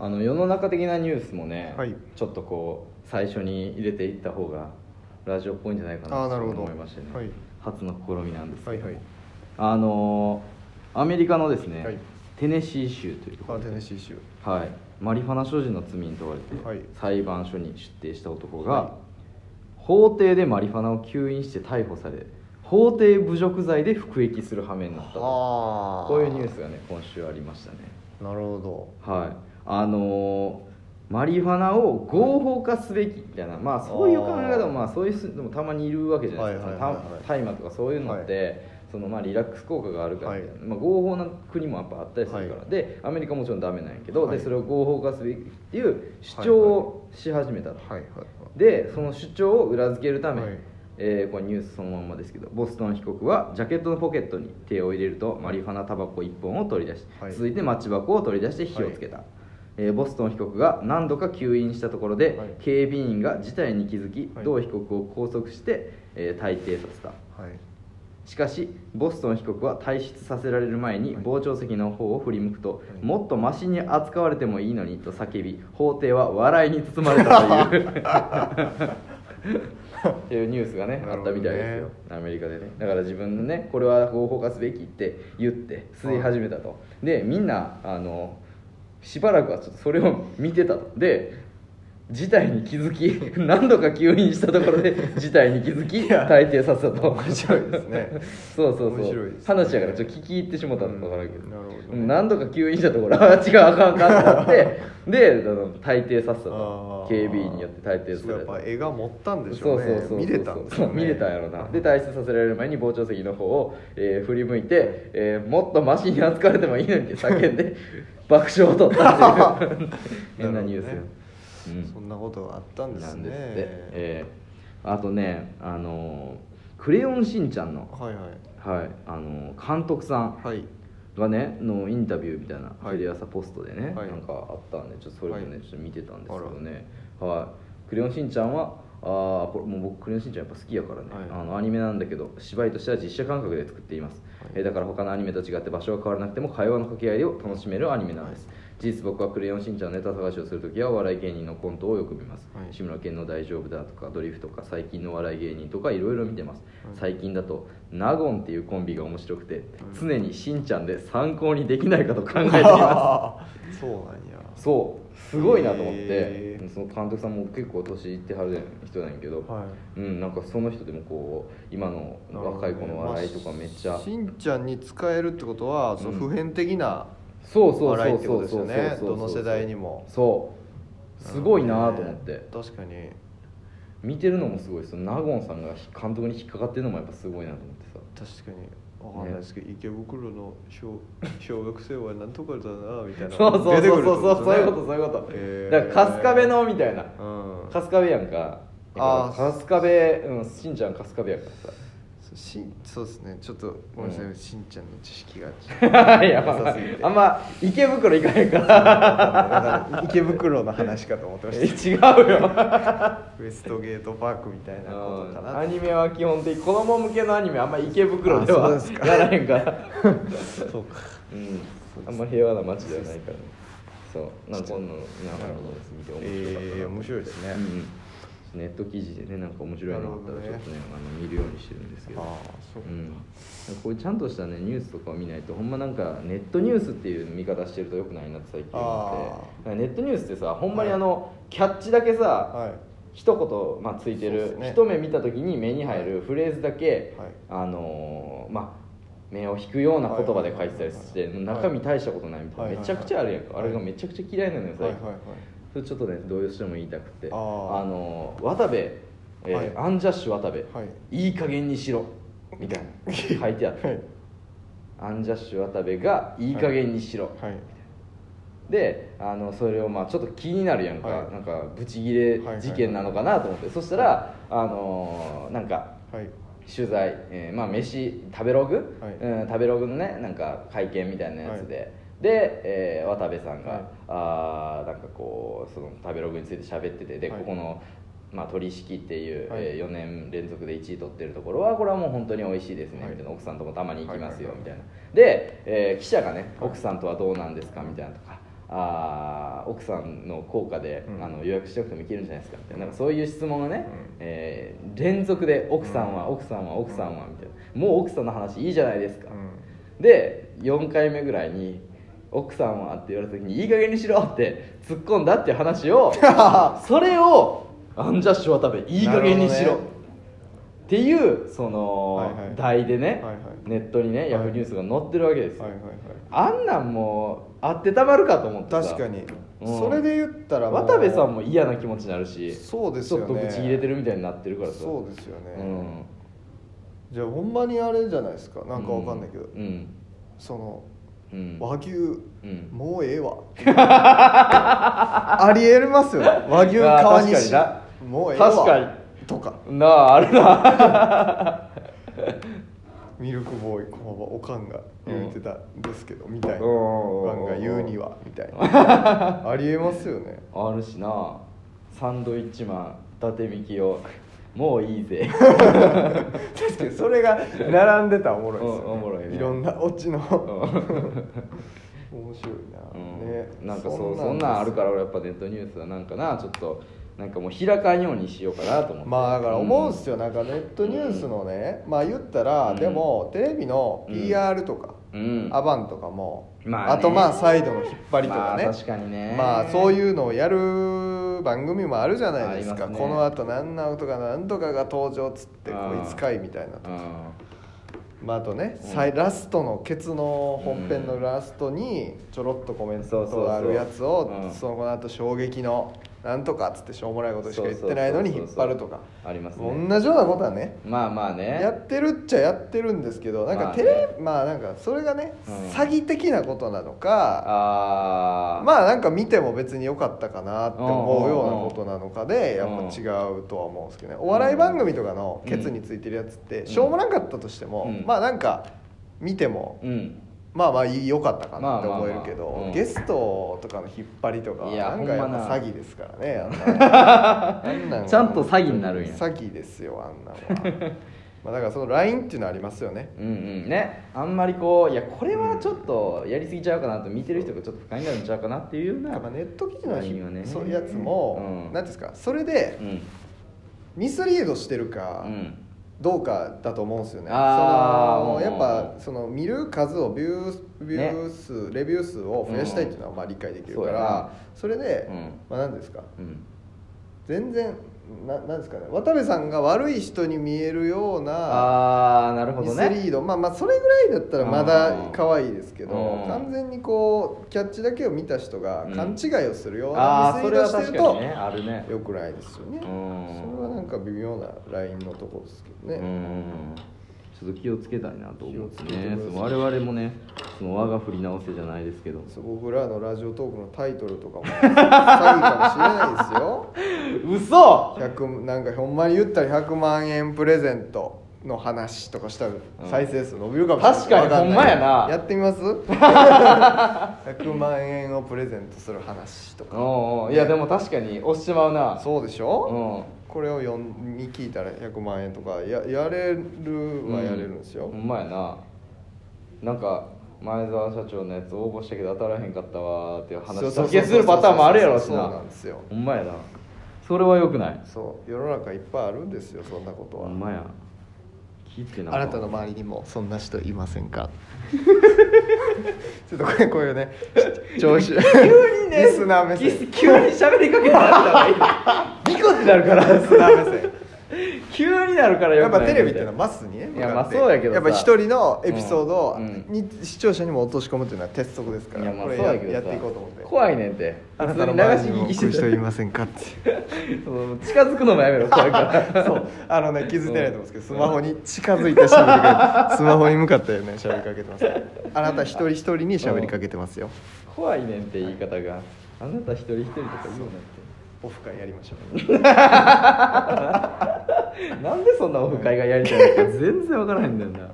あの世の中的なニュースもね、はい。ちょっとこう最初に入れていった方がラジオっぽいんじゃないかなと思いましてね、はい。初の試みなんですけど、はいはい。あのーアメリカのですね、はい。テネシー州というとこあろで。テネシー州。はい、マリファナ所持の罪に問われて、はい。裁判所に出廷した男が、はい。法廷でマリファナを吸引して逮捕され法廷侮辱罪で服役する羽目になったと。あ。こういうニュースがね今週ありましたね。なるほはいあのーマリファナを合法化すべきみたいなまあそういう考え方もまあそういう人もたまにいるわけじゃないですか、大麻とかそういうのって、そのまあリラックス効果があるからみたいな、はい。まあ、合法な国もやっぱあったりするから、はい。でアメリカもちろんダメなんやけど、はい。でそれを合法化すべきっていう主張をし始めたと、でその主張を裏付けるため、はい。えーこれニュースそのまんまですけどボストン被告はジャケットのポケットに手を入れるとマリファナタバコ1本を取り出し、はい。続いてマッチ箱を取り出して火をつけた、えーボストン被告が何度か吸引したところで、はい。警備員が事態に気づき、はい。同被告を拘束して、えー退廷させた。はい。しかしボストン被告は退出させられる前にはい。傍聴席の方を振り向くと、い。もっとマシに扱われてもいいのにと叫び法廷は笑いに包まれたという。っていうニュースがねね。あったみたいですよ。アメリカでね。だから自分のねこれは合法化すべきって言って吸い始めたと。でみんなあのしばらくはちょっとそれを見てたと。で事態に気づき 何度か吸引したところで 事態に気づきや退廷させたと。面白いですね。そうそうそう。面白いですね。話やからちょっと聞き入ってしもたのか分からんけど、うんなるほど。ねうん何度か吸引したところあ違うあかんあかんってなって。であの退廷させたと警備員によって退廷させたやっぱ絵が持ったんでしょそううねそうそう。見れたんですよね。そう見れたんやろな。で退出させられる前に傍聴席の方を、えー振り向いて、えーもっとマシに扱われてもいいのにって叫んで爆笑を取ったっていう。変なニュースよ、そんなことがあったんですね。えーあとねあのークレヨンしんちゃん」の,、はいはい。はいあのー監督さんはい。がねのインタビューみたいな、はい。テレ朝ポストでね、はい。なんかあったんでちょっとそれもね、はい。ちょっと見てたんですけどね。はい。クレヨンしんちゃんはあーこれもう僕クレヨンしんちゃんやっぱ好きやからね、はい。あのアニメなんだけど芝居としては実写感覚で作っています、はい。えーだから他のアニメと違って場所が変わらなくても会話の掛け合いを楽しめるアニメなんです、事実僕はクレヨンしんちゃんのネタ探しをするときはお笑い芸人のコントをよく見ます、はい。志村けんの大丈夫だとかドリフとか最近のお笑い芸人とかいろいろ見てます、最近だとナゴンっていうコンビが面白くて、常にしんちゃんで参考にできないかと考えています。そうなんや。そう。すごいなと思って、その監督さんも結構年いってはる人なんやけど、はうん、なんかその人でもこう今の若い子の笑いとかめっちゃ、まあしんちゃんに使えるってことはそのうん普遍的なそうそう笑いそうそうそうそうどの世代にもそうすごいなと思って、確かに見てるのもすごいですナゴンさんが監督に引っかかってるのもやっぱすごいなと思ってさ確かにわかんないですけど、池袋の小小学生はなんとかだなみたいなそうそうそうそうそうそういうことそういうこと、へーだから春日部のみたいなうん春日部やんかあー春日部うんしんちゃん春日部やからさしんそうですね。ちょっとごめんなさい、うんしんちゃんの知識が いやまあなさすぎてあんま池袋行かへんから。だから池袋の話かと思ってま えし違うよ。た ウエストゲートパークみたいなことかな。アニメは基本的に子供向けのアニメあんま池袋ではあそうですか。やらへんから。そうか。うん。あんま平和な街ではないからね。そう。なんか今度の皆さんのです見て面白かったなえー面白いですね。うんネット記事でねなんか面白いのあったらちょっとねあの見るようにしてるんですけど。うか、うん、こういうちゃんとしたねニュースとかを見ないとほんまなんかネットニュースっていう見方してるとよくないなって最近思って。ネットニュースってさほんまにあの、キャッチだけさ、はい。一言、まあ、ついてる、ね。一目見た時に目に入るフレーズだけ、はい。あのーまあ目を引くような言葉で書いてたりしてはいはいはい中身大したことないみたいな、はいめちゃくちゃあるやんか、はいあれがめちゃくちゃ嫌いなのよ最近、はいはいはいそれちょっとねどうしても言いたくて。あー。のー渡部、えーはい。アンジャッシュ渡部、はい。いい加減にしろ。みたいな。書いてあって、はい。アンジャッシュ渡部がいい加減にしろ、はい。であのそれをまあちょっと気になるやんか、はい。なんかブチギレ事件なのかなと思って、そしたらあのーなんかはい。取材、えーまあ飯食べログ、はい。うん、食べログのねなんか会見みたいなやつで、で、えー渡部さんが、はい。あーなんかこうその食べログについて喋っててで、はい。ここの、まあ、取引っていう、はい。え4年連続で1位取ってるところはこれはもう本当に美味しいですね、はい。みたいな奥さんともたまに行きますよ、みたいな。で、えー記者がねはい。奥さんとはどうなんですかみたいなとかあー奥さんの効果で、うん。あの予約しなくてもいけるんじゃないですかみたいな。なんかそういう質問がね、うん。えー連続で「奥さんは、奥さんは奥さんは」みたいな「もう奥さんの話いいじゃないですか」で4回目ぐらいに「奥さんは?」って言われた時に「いい加減にしろ」って突っ込んだっていう話を それを「アンジャッシュ渡部いい加減にしろ」ね。っていうその、はいはい。題でね、はいはい。ネットにね、い。ヤフーニュースが載ってるわけですよ、はいはいはい。あんなんもうあってたまるかと思ってさ。確かに、うん。それで言ったら渡部さんも嫌な気持ちになるしそうですよね。ちょっとブチ切れてるみたいになってるからさ。そうですよね、うん。じゃあほんまにあれじゃないですか。なんかわかんないけど、うん。そのうん和牛、うん。もうええわ。ありえますよ。ね和牛川西。もうええわ。確かに。とか。なああるな。ミルクボーイ駒場おかんが言うてたんですけど、みたいな。うんおかんが言うにはみたいな。ありえますよね。あるしな。サンドイッチマン伊達みきおもういいぜ。確かにそれが並んでたらおもろいですよ、ね。うんおもろいね。ろんなオチの。面うん。白いな、うん。ね。なんかそうそんなんあるから俺やっぱネットニュースはなんかなちょっとなんかもう開かんようにしようかなと思って。まあだから思うんすよ、なんかネットニュースのね、まあ言ったら、うん。でもテレビの PR とか、うん。アバンとかも、まあね。とまあサイドの引っ張りとかね、まあ確かにね。まあそういうのをやる番組もあるじゃないですか。ね。このあと何なとか何とかが登場っつってこいつかいみたいなとうんまあ、あとね、うん。さいラストのケツの本編のラストにちょろっとコメントがあるやつをその後衝撃のなんとかっつってしょうもないことしか言ってないのに引っ張るとか。ありますね。同じようなことはね。まあまあね。やってるっちゃやってるんですけどなんまあね。かテレまあなんかそれがねうん。詐欺的なことなのかああまあなんか見ても別に良かったかなって思うようなことなのかでやっぱ違うとは思うんですけどね。お笑い番組とかのケツについてるやつってしょうもなかったとしてもうん。まあなんか見てもうんまあまあ良かったかなって思えるけまあ。まあまあうん。どゲストとかの引っ張りとかなんかやっぱ詐欺ですからねあんな ちゃんと詐欺になるんや。詐欺ですよあんなんは。まあだからその LINE っていうのはありますよね。うんうん。ね。あんまりこういやこれはちょっとやりすぎちゃうかなと見てる人がちょっと不快になるんちゃうかなっていうようなやっぱネット記事のね。そういうやつもうん。何ですかそれでうん。ミスリードしてるかうんどうかだと思うんですよね。そのやっうんぱその見る数をビュービュー数、レビュー数を増やしたいっていうのはまあ理解できるかそうやな。らそれで、うん。まあ何ですか。うん。全然ななんですかね。渡部さんが悪い人に見えるようなああなるほミどね。スリード、まあまあそれぐらいだったらまだ可愛いですけどうん。完全にこうキャッチだけを見た人がうん。勘違いをするようあなミスリードしてると確かにねあるね。よくないですよね。うん。それはなんか微妙なラインのところですけどね、うんちょっと気をつけたいなと思って気をつけてね我々もねその我が振り直せじゃないですけど。僕らのラジオトークのタイトルとかも詐欺かもしれないですよ。嘘！100なんかほんまに言ったら100万円プレゼントの話とかしたら再生数伸びるかもしれない、確かにわんない。ほんまやな。やってみます？100万円をプレゼントする話とか。おうおう。いやでも確かに押してまうな。そうでしうょ、ん。これを読み聞いたら100万円とかややれるはやれるんですよ、ほんまやな。なんか前澤社長のやつ応募したけど当たらへんかったわーっていう話だけするパターンもあるやろしそうななんですよ。ほんまやな。それはよくない。そう。世の中いっぱいあるんですよそんなことは。ほんまや聞いてなあなたの周りにもそんな人いませんか？ちょっとこれこういうね 急にねリスナー目線。急に喋りかけたらビ コってなるから。リスナー目線急になるからやよくないっぱテレビっていうのはマスにねいやまあそうやけどさ。やっぱ一人のエピソードに視聴者にも落とし込むっていうのは鉄則ですからこれそうやけどさ。ややっていこうと思って。怖いねんて。あなたのに流し聞き周りにもこういうして人いませんかって。近づくのもやめろ怖いから。そう。あのね気づいてないと思うんですけどスマホに近づいて喋りかけスマホに向かってね喋りかけてます。あなた一人一人に喋りかけてますよ。怖いねんって言い方が。あなた一人一人とか言うなって。オフ会やりましょう なんでそんなオフ会がやりたいのか全然わからへんねんな。